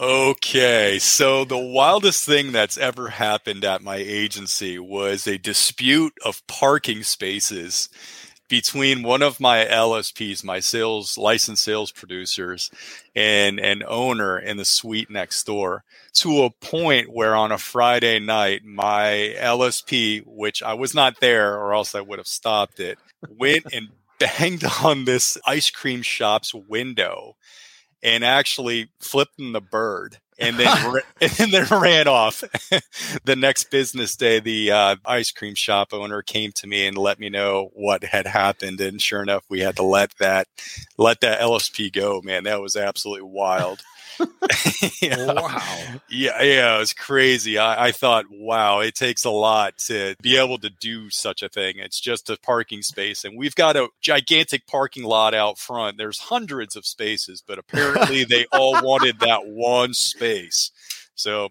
Okay, so the wildest thing that's ever happened at my agency was a dispute of parking spaces between one of my LSPs, my sales licensed sales producers, and an owner in the suite next door to a point where on a Friday night, my LSP, which I was not there or else I would have stopped it, went and banged on this ice cream shop's window and actually flipped in the bird and then and then ran off. the next business day, the uh, ice cream shop owner came to me and let me know what had happened, and sure enough, we had to let that let that LSP go. Man, that was absolutely wild. yeah. Wow. Yeah, yeah, it was crazy. I, I, thought, wow, it takes a lot to be able to do such a thing. It's just a parking space, and we've got a gigantic parking lot out front. There's hundreds of spaces, but apparently they all wanted that one space. So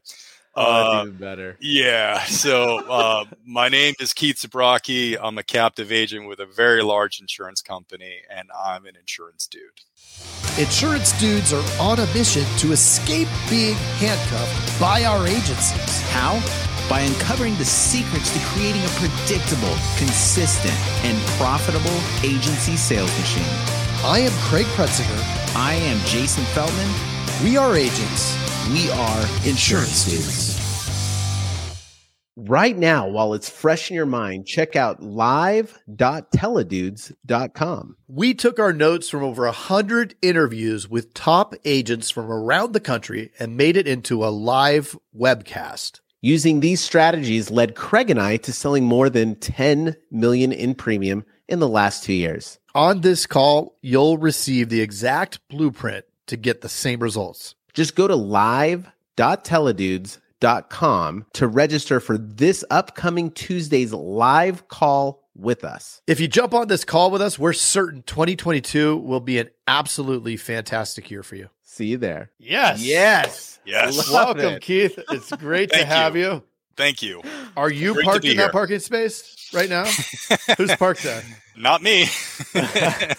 Oh, uh, even better. Yeah. So uh, my name is Keith Zabrocki. I'm a captive agent with a very large insurance company, and I'm an insurance dude. Insurance dudes are on a mission to escape being handcuffed by our agencies. How? By uncovering the secrets to creating a predictable, consistent, and profitable agency sales machine. I am Craig Pretzinger. I am Jason Feldman. We are agents. We are insurance dudes. Right now, while it's fresh in your mind, check out live.teledudes.com. We took our notes from over 100 interviews with top agents from around the country and made it into a live webcast. Using these strategies led Craig and I to selling more than 10 million in premium in the last 2 years. On this call, you'll receive the exact blueprint to get the same results. Just go to live.teledudes.com to register for this upcoming Tuesday's live call with us. If you jump on this call with us, we're certain 2022 will be an absolutely fantastic year for you. See you there. Yes. Yes. Yes. Welcome, it. Keith. It's great to have you. you. Thank you. Are you Great parked in here. that parking space right now? Who's parked there? Not me. yeah,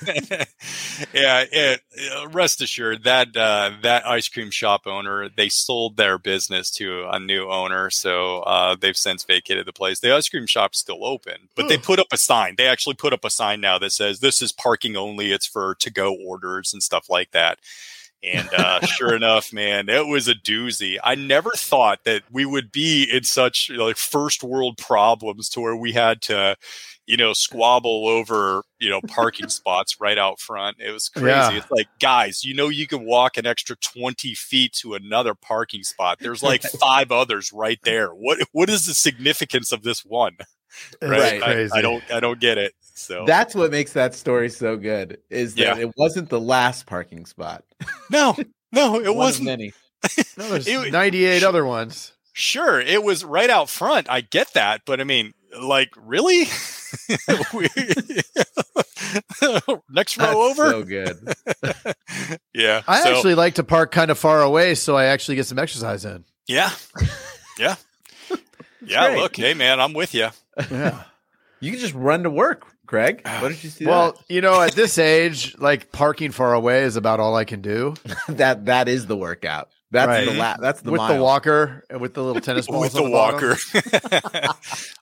it, rest assured that uh, that ice cream shop owner they sold their business to a new owner, so uh, they've since vacated the place. The ice cream shop's still open, but Ooh. they put up a sign. They actually put up a sign now that says this is parking only. It's for to go orders and stuff like that. And uh, sure enough, man, it was a doozy. I never thought that we would be in such like first world problems to where we had to, you know, squabble over, you know, parking spots right out front. It was crazy. Yeah. It's like, guys, you know, you can walk an extra 20 feet to another parking spot. There's like five others right there. What what is the significance of this one? Right. right. I, I don't I don't get it. So that's what makes that story so good is that yeah. it wasn't the last parking spot. No, no, it wasn't many. No, there's it, 98 other ones. Sure, it was right out front. I get that, but I mean, like, really? Next row That's over. So good. yeah. I so, actually like to park kind of far away so I actually get some exercise in. Yeah. Yeah. yeah. Great. Look, hey man, I'm with you. Yeah. You can just run to work. Craig, ah. what did you see? Well, that? you know, at this age, like parking far away is about all I can do. that that is the workout. That's right. the la- that's the with mile. the walker and with the little tennis balls with the, the walker.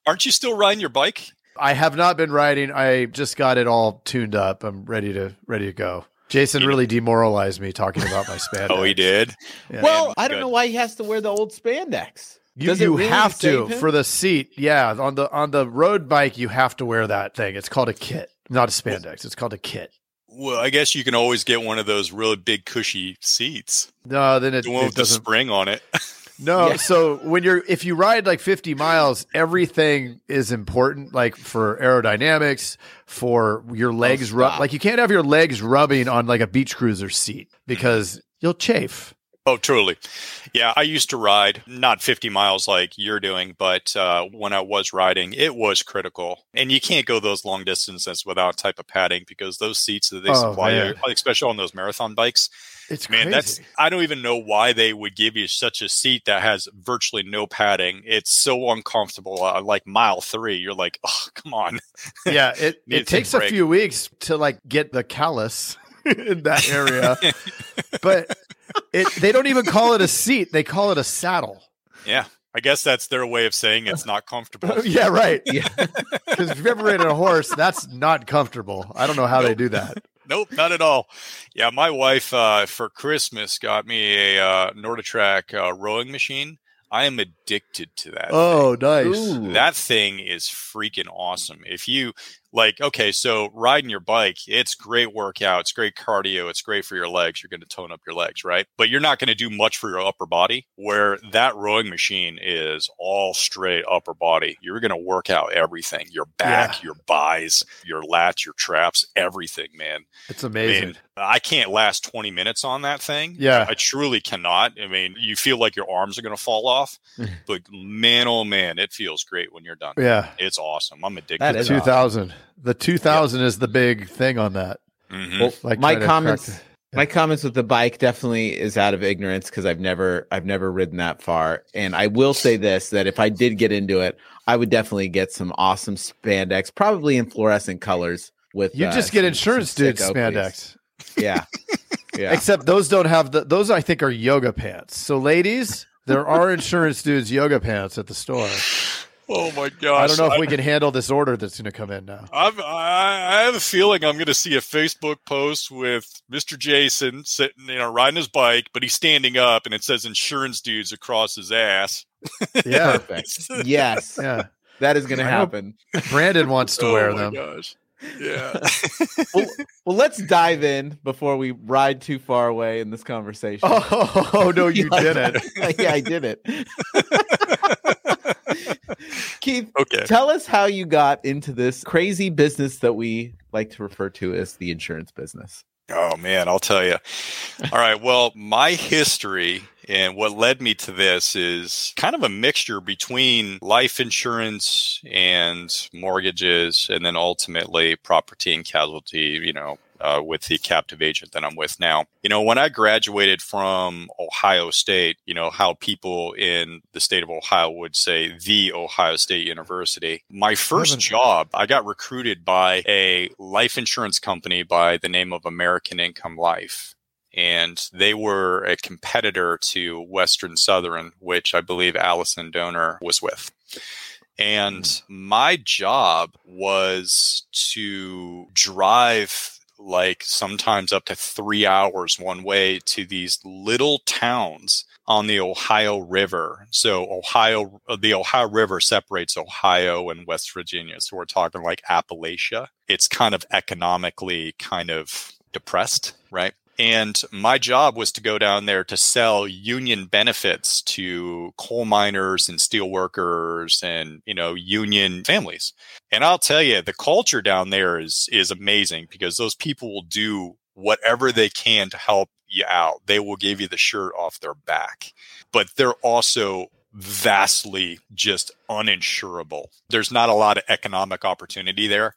Aren't you still riding your bike? I have not been riding. I just got it all tuned up. I'm ready to ready to go. Jason really demoralized me talking about my spandex. oh, he did. Yeah. Well, I don't Good. know why he has to wear the old spandex. You, you really have to him? for the seat. Yeah, on the on the road bike, you have to wear that thing. It's called a kit, not a spandex. It's called a kit. Well, I guess you can always get one of those really big cushy seats. No, then it, the one it with the spring on it. No, yeah. so when you're if you ride like 50 miles, everything is important like for aerodynamics, for your legs oh, rub like you can't have your legs rubbing on like a beach cruiser seat because you'll chafe. Oh, truly. Yeah, I used to ride not 50 miles like you're doing, but uh, when I was riding, it was critical. And you can't go those long distances without type of padding because those seats that they oh, supply, you, especially on those marathon bikes, it's man, crazy. that's I don't even know why they would give you such a seat that has virtually no padding. It's so uncomfortable. Uh, like mile three, you're like, oh, come on. Yeah, it it takes a few weeks to like get the callus in that area. but it they don't even call it a seat; they call it a saddle. Yeah. I guess that's their way of saying it's not comfortable. yeah, right. Yeah. Because if you've ever ridden a horse, that's not comfortable. I don't know how they do that. Nope, not at all. Yeah, my wife uh, for Christmas got me a uh, NordicTrack uh, rowing machine. I am addicted to that. Oh, nice. Ooh. That thing is freaking awesome. If you like, okay, so riding your bike, it's great workout, it's great cardio, it's great for your legs. You're going to tone up your legs, right? But you're not going to do much for your upper body. Where that rowing machine is all straight upper body. You're going to work out everything your back, your buys, your lats, your traps, everything, man. It's I amazing. mean, I can't last 20 minutes on that thing. Yeah. I truly cannot. I mean, you feel like your arms are going to fall off, but man, oh man, it feels great when you're done. yeah. It's awesome. I'm addicted. That to is Two thousand. The two thousand is the big thing on that. Mhm. Well, Like my trying to comments, crack my comments with the bike definitely is out of ignorance because I've never, I've never ridden that far. And I will say this: that if I did get into it, I would definitely get some awesome spandex, probably in fluorescent colors. With You uh, just get some- insurance some dude spandex. Yeah, yeah. Except those don't have the those I think are yoga pants. So ladies, there are insurance dudes yoga pants at the store. Oh my gosh. I don't know if we can handle this order that's going to come in now. I've, I I have a feeling I'm going to see a Facebook post with Mr. Jason sitting, you know, riding his bike, but he's standing up, and it says "insurance dudes" across his ass. Yeah, Perfect. Yes, yeah. that is going to happen. Brandon wants to oh wear my them. gosh. Yeah. well, well, let's dive in before we ride too far away in this conversation. Oh, no, you Yeah, didn't. yeah, I did it. Keith, okay. tell us how you got into this crazy business that we like to refer to as the insurance business. Oh man, I'll tell you. All right. Well, my history and what led me to this is kind of a mixture between life insurance and mortgages, and then ultimately property and casualty. You know, uh, with the captive agent that I'm with now. You know, when I graduated from Ohio State, you know, how people in the state of Ohio would say the Ohio State University. My first job, I got recruited by a life insurance company by the name of American Income Life. And they were a competitor to Western Southern, which I believe Allison Donor was with. And my job was to drive like sometimes up to three hours one way to these little towns on the Ohio River. So Ohio, the Ohio River separates Ohio and West Virginia. So we're talking like Appalachia. It's kind of economically kind of depressed, right? And my job was to go down there to sell union benefits to coal miners and steel workers and, you know, union families. And I'll tell you, the culture down there is is amazing because those people will do whatever they can to help you out. They will give you the shirt off their back. But they're also vastly just uninsurable. There's not a lot of economic opportunity there.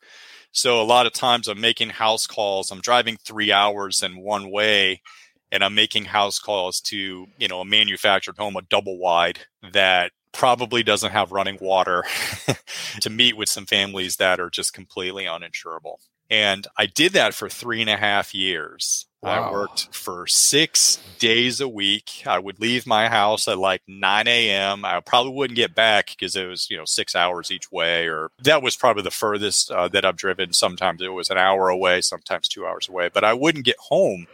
So a lot of times I'm making house calls. I'm driving three hours in one way and I'm making house calls to, you know, a manufactured home, a double wide that probably doesn't have running water to meet with some families that are just completely uninsurable. And I did that for three and a half years. I worked for six days a week. I would leave my house at like 9 a.m. I probably wouldn't get back because it was, you know, six hours each way, or that was probably the furthest uh, that I've driven. Sometimes it was an hour away, sometimes two hours away, but I wouldn't get home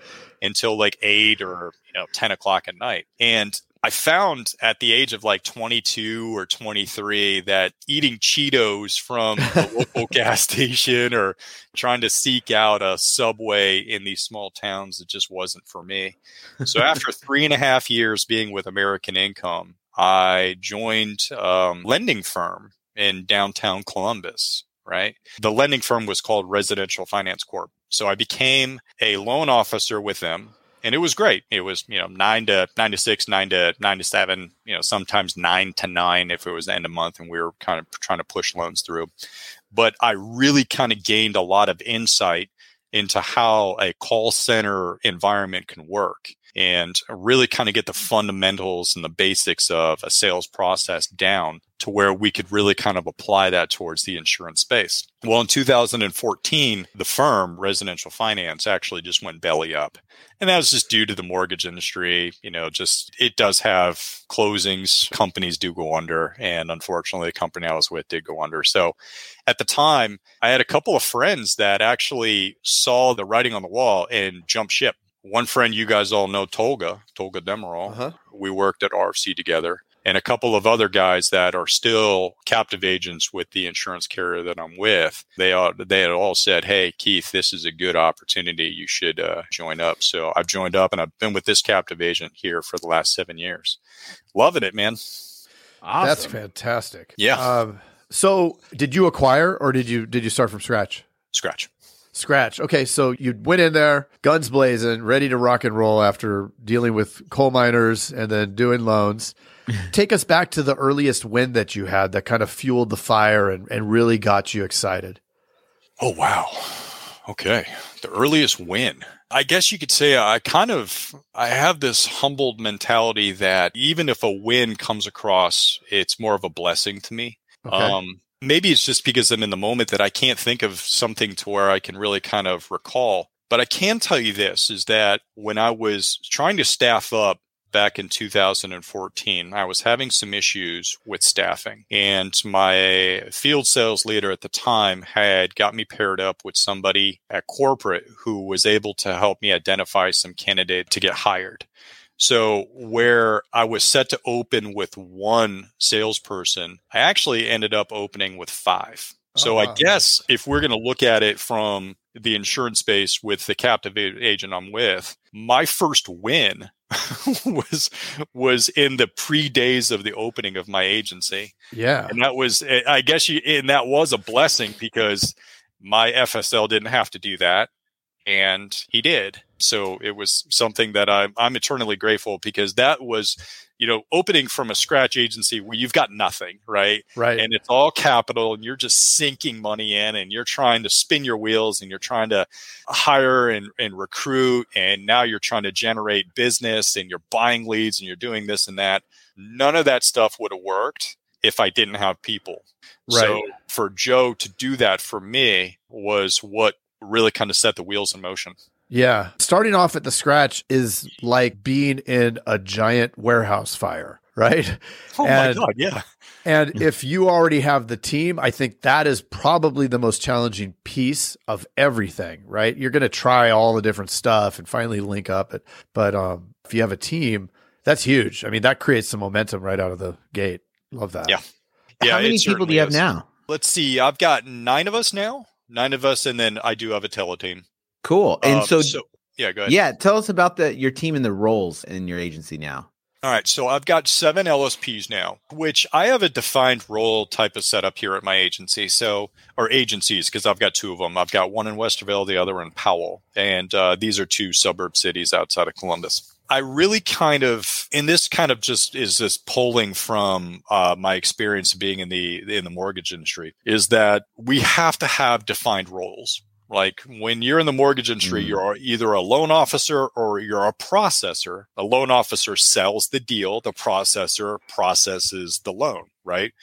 until like eight or, you know, 10 o'clock at night. And I found at the age of like 22 or 23 that eating Cheetos from the local gas station or trying to seek out a subway in these small towns, it just wasn't for me. So after three and a half years being with American Income, I joined a lending firm in downtown Columbus. Right. The lending firm was called Residential Finance Corp. So I became a loan officer with them and it was great. It was, you know, nine to nine to six, nine to nine to seven, you know, sometimes nine to nine if it was the end of month and we were kind of trying to push loans through. But I really kind of gained a lot of insight into how a call center environment can work. And really kind of get the fundamentals and the basics of a sales process down to where we could really kind of apply that towards the insurance space. Well, in 2014, the firm, Residential Finance, actually just went belly up. And that was just due to the mortgage industry. You know, just it does have closings. Companies do go under. And unfortunately, the company I was with did go under. So at the time, I had a couple of friends that actually saw the writing on the wall and jumped ship. One friend you guys all know, Tolga, Tolga Demirel. Uh-huh. We worked at RFC together and a couple of other guys that are still captive agents with the insurance carrier that I'm with. They all, they had all said, "Hey, Keith, this is a good opportunity. You should uh, join up." So I've joined up, and I've been with this captive agent here for the last seven years. Loving it, man. Awesome. That's fantastic. Yeah. Um, so, did you acquire, or did you did you start from scratch? Scratch. Scratch. Okay, so you went in there, guns blazing, ready to rock and roll after dealing with coal miners and then doing loans. Take us back to the earliest win that you had that kind of fueled the fire and, and really got you excited. Oh, wow. Okay. The earliest win. I guess you could say I kind of I have this humbled mentality that even if a win comes across, it's more of a blessing to me. Okay. Um, maybe it's just because I'm in the moment that I can't think of something to where I can really kind of recall. But I can tell you this is that when I was trying to staff up back in 2014, I was having some issues with staffing. And my field sales leader at the time had got me paired up with somebody at corporate who was able to help me identify some candidate to get hired. So where I was set to open with one salesperson, I actually ended up opening with five. So uh-huh. I guess if we're going to look at it from the insurance space with the captive agent I'm with, my first win was was in the pre days of the opening of my agency. Yeah, and that was eh, I guess you and that was a blessing because my FSL didn't have to do that, and he did. So it was something that I'm I'm eternally grateful because that was you know, opening from a scratch agency where you've got nothing, right? Right. And it's all capital and you're just sinking money in and you're trying to spin your wheels and you're trying to hire and, and recruit. And now you're trying to generate business and you're buying leads and you're doing this and that. None of that stuff would have worked if I didn't have people. Right. So for Joe to do that for me was what really kind of set the wheels in motion. Yeah. Starting off at the scratch is like being in a giant warehouse fire, right? Oh and, my God. Yeah. And if you already have the team, I think that is probably the most challenging piece of everything, right? You're going to try all the different stuff and finally link up it. But um, if you have a team, that's huge. I mean, that creates some momentum right out of the gate. Love that. Yeah. yeah How many people do you have is. now? Let's see. I've got nine of us now. Nine of us, and then I do have a tele team. Cool. And um, so, so, yeah, go ahead. Yeah, tell us about the your team and the roles in your agency now. All right, so I've got seven LSPs now, which I have a defined role type of setup here at my agency. So, or agencies, because I've got two of them. I've got one in Westerville, the other in Powell, and uh, these are two suburb cities outside of Columbus. I really kind of, and this kind of just is just pulling from uh, my experience being in the in the mortgage industry, is that we have to have defined roles. Like when you're in the mortgage industry, mm. you're either a loan officer or you're a processor. A loan officer sells the deal, the processor processes the loan, right?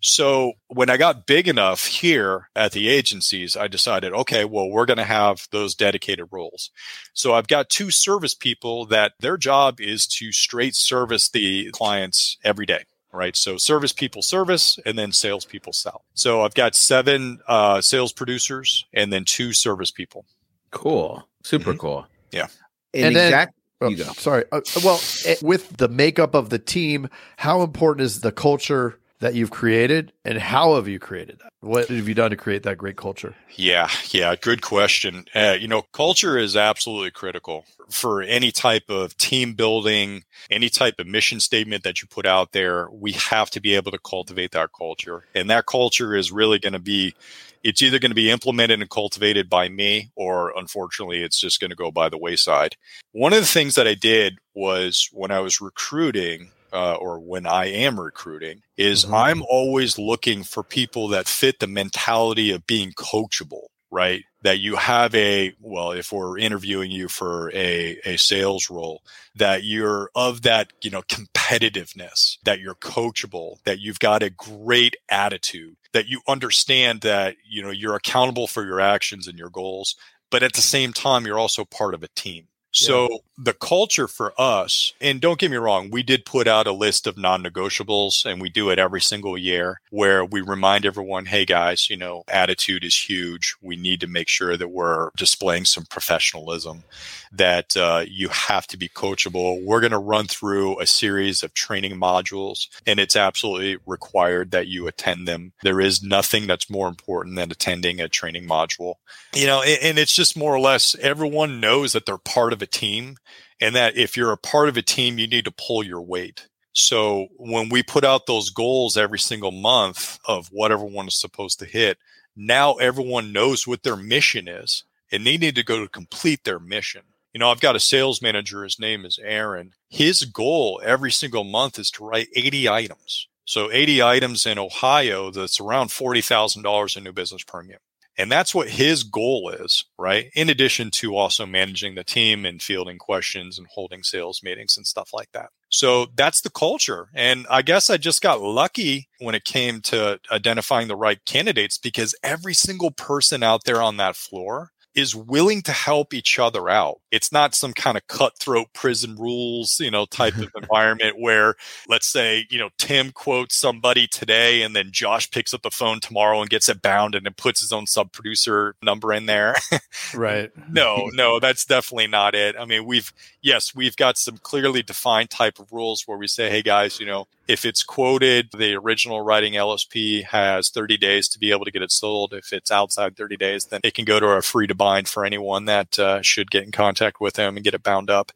So when I got big enough here at the agencies, I decided, okay, well, we're going to have those dedicated roles. So I've got two service people that their job is to straight service the clients every day right? So service people service and then salespeople sell. So I've got seven uh, sales producers and then two service people. Cool. Super mm-hmm. cool. Yeah. And, and exact- then, oh, sorry. Uh, well, eh, with the makeup of the team, how important is the culture that you've created and how have you created that? What have you done to create that great culture? Yeah, yeah, good question. Uh, you know, culture is absolutely critical for any type of team building, any type of mission statement that you put out there. We have to be able to cultivate that culture. And that culture is really going to be it's either going to be implemented and cultivated by me or unfortunately it's just going to go by the wayside. One of the things that I did was when I was recruiting uh, or when I am recruiting is mm-hmm. I'm always looking for people that fit the mentality of being coachable. right? That you have a, well, if we're interviewing you for a, a sales role, that you're of that, you know, competitiveness, that you're coachable, that you've got a great attitude, that you understand that, you know, you're accountable for your actions and your goals. But at the same time, you're also part of a team so the culture for us, and don't get me wrong, we did put out a list of non-negotiables and we do it every single year where we remind everyone, hey guys, you know, attitude is huge. We need to make sure that we're displaying some professionalism, that uh, you have to be coachable. We're going to run through a series of training modules and it's absolutely required that you attend them. There is nothing that's more important than attending a training module. You know, and, and it's just more or less everyone knows that they're part of a team and that if you're a part of a team, you need to pull your weight. So when we put out those goals every single month of what everyone is supposed to hit, now everyone knows what their mission is and they need to go to complete their mission. You know, I've got a sales manager, his name is Aaron. His goal every single month is to write 80 items. So 80 items in Ohio, that's around $40,000 in new business premium. And that's what his goal is, right? In addition to also managing the team and fielding questions and holding sales meetings and stuff like that. So that's the culture. And I guess I just got lucky when it came to identifying the right candidates because every single person out there on that floor is willing to help each other out. It's not some kind of cutthroat prison rules, you know, type of environment where let's say, you know, Tim quotes somebody today and then Josh picks up the phone tomorrow and gets it bound and then puts his own sub producer number in there. right. no, no, that's definitely not it. I mean, we've yes, we've got some clearly defined type of rules where we say, hey guys, you know, if it's quoted, the original writing LSP has 30 days to be able to get it sold. If it's outside 30 days, then it can go to a free to bind for anyone that uh, should get in contact with them and get it bound up.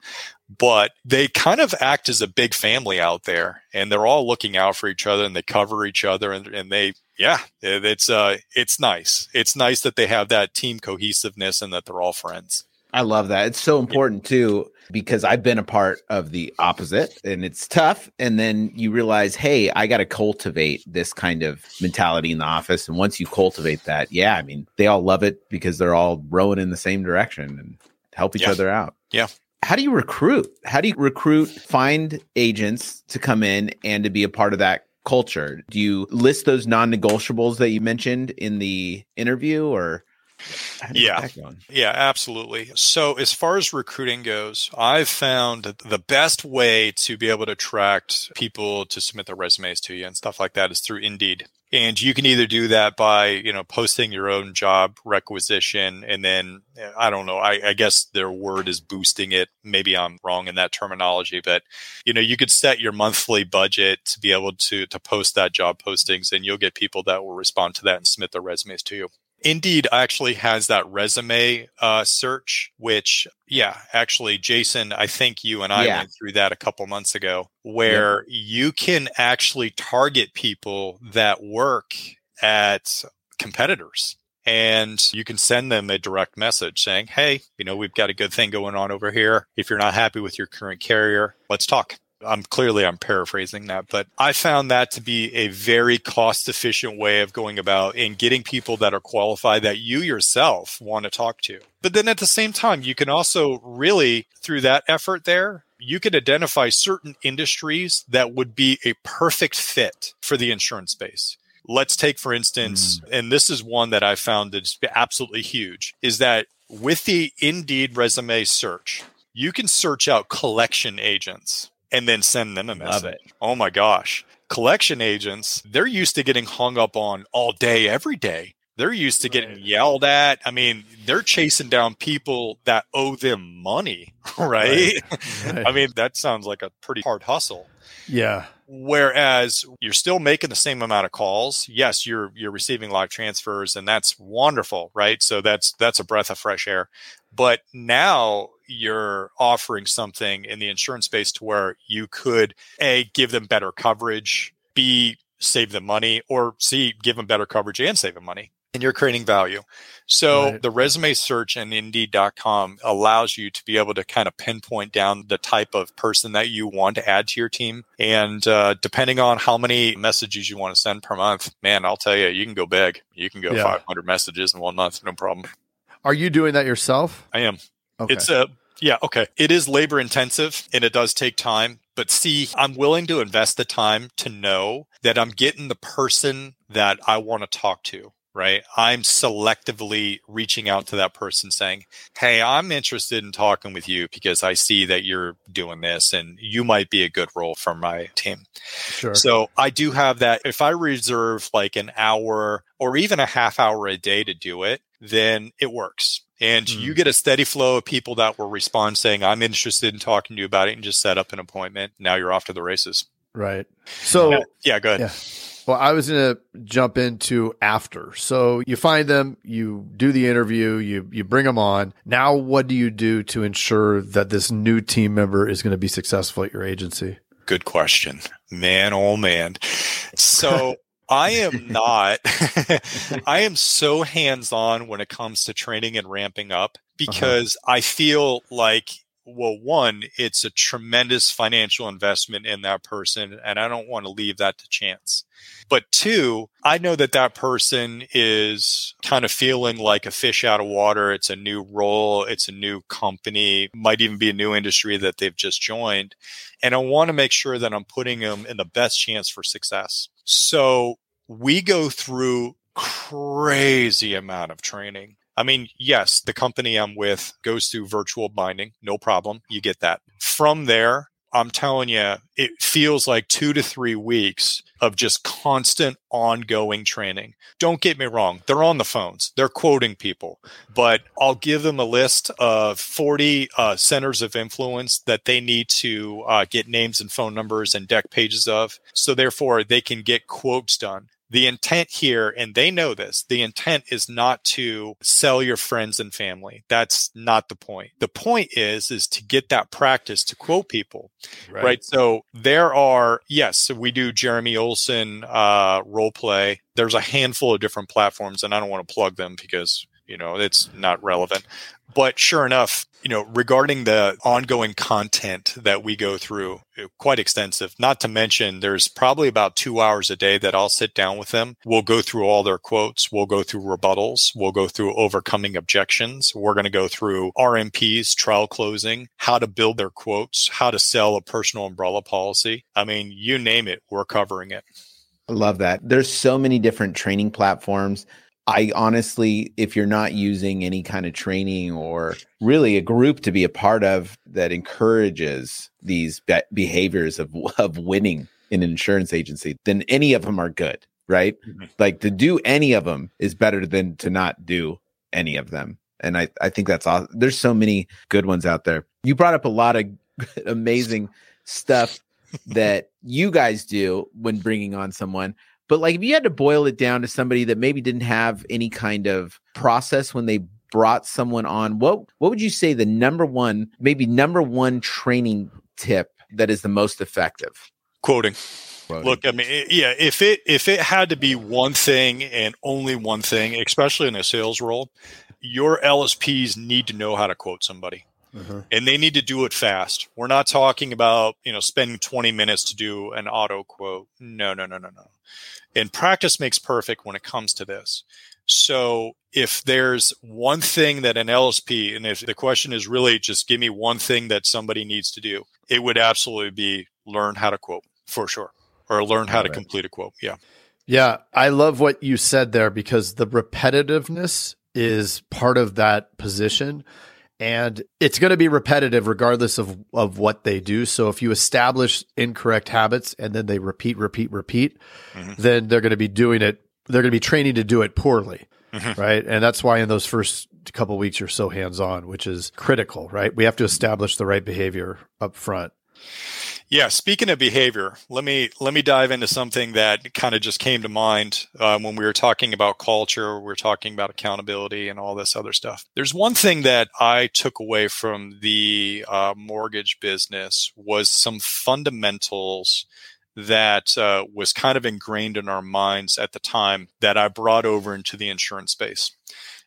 But they kind of act as a big family out there and they're all looking out for each other and they cover each other and, and they, yeah, it's, uh, it's nice. It's nice that they have that team cohesiveness and that they're all friends. I love that. It's so important too because I've been a part of the opposite and it's tough. And then you realize, hey, I got to cultivate this kind of mentality in the office. And once you cultivate that, yeah, I mean, they all love it because they're all rowing in the same direction and help each yeah. other out. Yeah. How do you recruit? How do you recruit, find agents to come in and to be a part of that culture? Do you list those non negotiables that you mentioned in the interview or? Yeah. Yeah, absolutely. So, as far as recruiting goes, I've found the best way to be able to attract people to submit their resumes to you and stuff like that is through Indeed. And you can either do that by, you know, posting your own job requisition and then I don't know, I, I guess their word is boosting it. Maybe I'm wrong in that terminology, but you know, you could set your monthly budget to be able to to post that job postings and you'll get people that will respond to that and submit their resumes to you. Indeed actually has that resume uh, search, which, yeah, actually, Jason, I think you and I yeah. went through that a couple months ago, where yeah. you can actually target people that work at competitors. And you can send them a direct message saying, Hey, you know, we've got a good thing going on over here. If you're not happy with your current carrier, let's talk. I'm clearly I'm paraphrasing that, but I found that to be a very cost efficient way of going about and getting people that are qualified that you yourself want to talk to. But then at the same time, you can also really through that effort there, you can identify certain industries that would be a perfect fit for the insurance space. Let's take for instance, mm. and this is one that I found that's absolutely huge, is that with the Indeed resume search, you can search out collection agents and then send them a message. Oh my gosh. Collection agents, they're used to getting hung up on all day, every day. They're used to getting yelled at. I mean, they're chasing down people that owe them money, right? right. right. I mean, that sounds like a pretty hard hustle. Yeah. Whereas you're still making the same amount of calls. Yes, you're you're receiving live transfers and that's wonderful, right? So that's that's a breath of fresh air. But now you're offering something in the insurance space to where you could a give them better coverage, b save them money, or c give them better coverage and save them money. And you're creating value. So Right. the resume search and indeed.com allows you to be able to kind of pinpoint down the type of person that you want to add to your team. And uh, depending on how many messages you want to send per month, man, I'll tell you, you can go big. You can go Yeah. 500 messages in one month, no problem. Are you doing that yourself? I am. Okay. It's a yeah, okay. It is labor intensive and it does take time, but see, I'm willing to invest the time to know that I'm getting the person that I want to talk to, right? I'm selectively reaching out to that person saying, "Hey, I'm interested in talking with you because I see that you're doing this and you might be a good role for my team." sure. So I do have that. If I reserve like an hour or even a half hour a day to do it, then it works. And Hmm. you get a steady flow of people that will respond saying, I'm interested in talking to you about it and just set up an appointment. Now you're off to the races. right. So yeah, yeah, go ahead. yeah. Well, I was going to jump into after. So you find them, you do the interview, you you bring them on. Now, what do you do to ensure that this new team member is going to be successful at your agency? Good question. Man, oh man. So I am not, I am so hands on when it comes to training and ramping up uh-huh. because I feel like, well, one, it's a tremendous financial investment in that person, and I don't want to leave that to chance. But two, I know that that person is kind of feeling like a fish out of water. It's a new role, it's a new company, might even be a new industry that they've just joined. And I want to make sure that I'm putting them in the best chance for success. So we go through crazy amount of training. I mean, yes, the company I'm with goes through virtual binding, no problem. You get that. From there, I'm telling you, it feels like two to three weeks of just constant ongoing training. Don't get me wrong. They're on the phones. They're quoting people, but I'll give them a list of 40 uh, centers of influence that they need to uh, get names and phone numbers and deck pages of. So therefore they can get quotes done. The intent here, and they know this, the intent is not to sell your friends and family. That's not the point. The point is, is to get that practice to quote people right. So there are, yes, we do Jeremy Olson uh, role play. There's a handful of different platforms, and I don't want to plug them because you know it's not relevant. But sure enough, you know, regarding the ongoing content that we go through, uh, quite extensive. Not to mention, there's probably about two hours a day that I'll sit down with them. We'll go through all their quotes. We'll go through rebuttals. We'll go through overcoming objections. We're going to go through RMPs, trial closing, how to build their quotes, how to sell a personal umbrella policy. I mean, you name it, we're covering it. I love that. There's so many different training platforms. I honestly, if you're not using any kind of training or really a group to be a part of that encourages these be- behaviors of of winning in an insurance agency, then any of them are good, right? Mhm. Like to do any of them is better than to not do any of them. And I, I think that's awesome. There's so many good ones out there. You brought up a lot of amazing stuff that you guys do when bringing on someone. But like if you had to boil it down to somebody that maybe didn't have any kind of process when they brought someone on, what what would you say the number one, maybe number one training tip that is the most effective? Quoting. Look, I mean, i- yeah, if it if it had to be one thing and only one thing, especially in a sales role, your LSPs need to know how to quote somebody. Mhm. and they need to do it fast. We're not talking about, you know, spending 20 minutes to do an auto quote. No, no, no, no, no. And practice makes perfect when it comes to this. So if there's one thing that an LSP, and if the question is really just give me one thing that somebody needs to do, it would absolutely be learn how to quote for sure, or learn how to it. complete a quote. Yeah. Yeah, I love what you said there because the repetitiveness is part of that position. And it's going to be repetitive regardless of, of what they do. So if you establish incorrect habits and then they repeat, repeat, repeat, Mhm. then they're going to be doing it. They're going to be training to do it poorly. Mhm. Right. And that's why in those first couple weeks, you're so hands on, which is critical, right? We have to establish the right behavior up front. Yeah, speaking of behavior, let me let me dive into something that kind of just came to mind um, when we were talking about culture. We're talking about accountability and all this other stuff. There's one thing that I took away from the uh, mortgage business was some fundamentals that uh, was kind of ingrained in our minds at the time that I brought over into the insurance space.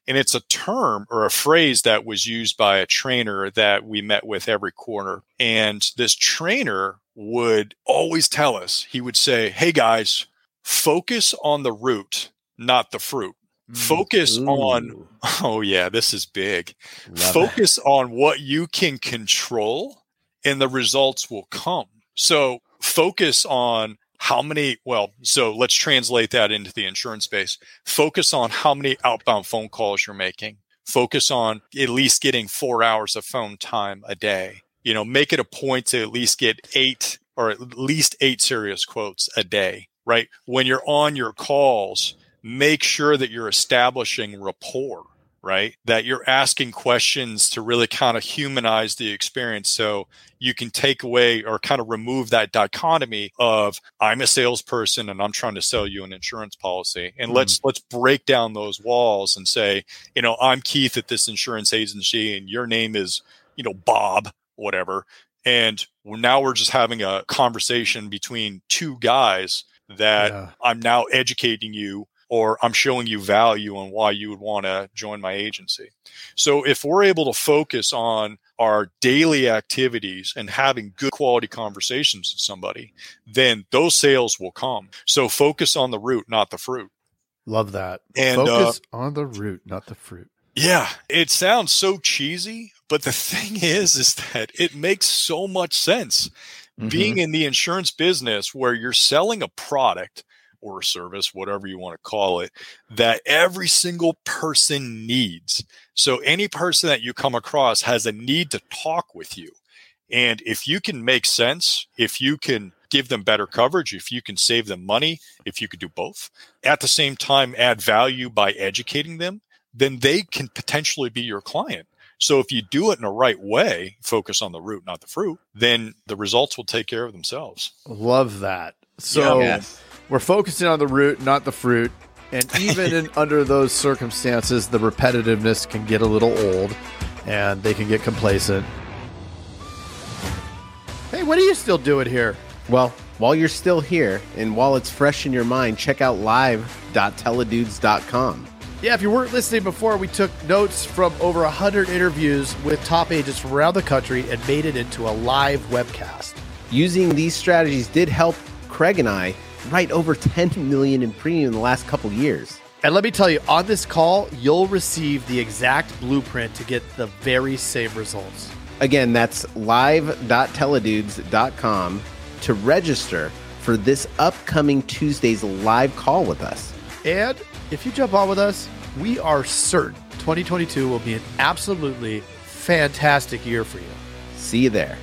And it's a term or a phrase that was used by a trainer that we met with every quarter. And this trainer would always tell us, he would say, Hey guys, focus on the root, not the fruit. Mm. Focus Ooh. on, oh yeah, this is big. Love Focus it. on what you can control and the results will come. So focus on how many well so let's translate that into the insurance space. Focus on how many outbound phone calls you're making. Focus on at least getting four hours of phone time a day. You know make it a point to at least get eight or at least eight serious quotes a day right? When you're on your calls make sure that you're establishing rapport right? That you're asking questions to really kind of humanize the experience so you can take away or kind of remove that dichotomy of I'm a salesperson and I'm trying to sell you an insurance policy. And mm. let's let's break down those walls and say, you know, I'm Keith at this insurance agency and your name is, you know, Bob, whatever. And now we're just having a conversation between two guys that yeah. I'm now educating you or I'm showing you value on why you would want to join my agency. So if we're able to focus on our daily activities and having good quality conversations with somebody, then those sales will come. So focus on the root, not the fruit. Love that. And focus uh, on the root, not the fruit. Yeah, it sounds so cheesy, but the thing is, is that it makes so much sense. Mm-hmm. Being in the insurance business where you're selling a product or service, whatever you want to call it, that every single person needs. So any person that you come across has a need to talk with you. And if you can make sense, if you can give them better coverage, if you can save them money, if you could do both, at the same time add value by educating them, then they can potentially be your client. So if you do it in the right way, focus on the root, not the fruit, then the results will take care of themselves. Love that. So yeah, we're focusing on the root, not the fruit. And even in, under those circumstances, the repetitiveness can get a little old and they can get complacent. Hey, what are you still doing here? Well, while you're still here and while it's fresh in your mind, check out live.teledudes.com. Yeah, if you weren't listening before, we took notes from over 100 interviews with top agents from around the country and made it into a live webcast. Using these strategies did help Craig and I write over 10 million in premium in the last couple years. And let me tell you, on this call, you'll receive the exact blueprint to get the very same results. Again, that's live.teledudes.com to register for this upcoming Tuesday's live call with us. And if you jump on with us, we are certain 2022 will be an absolutely fantastic year for you. See you there.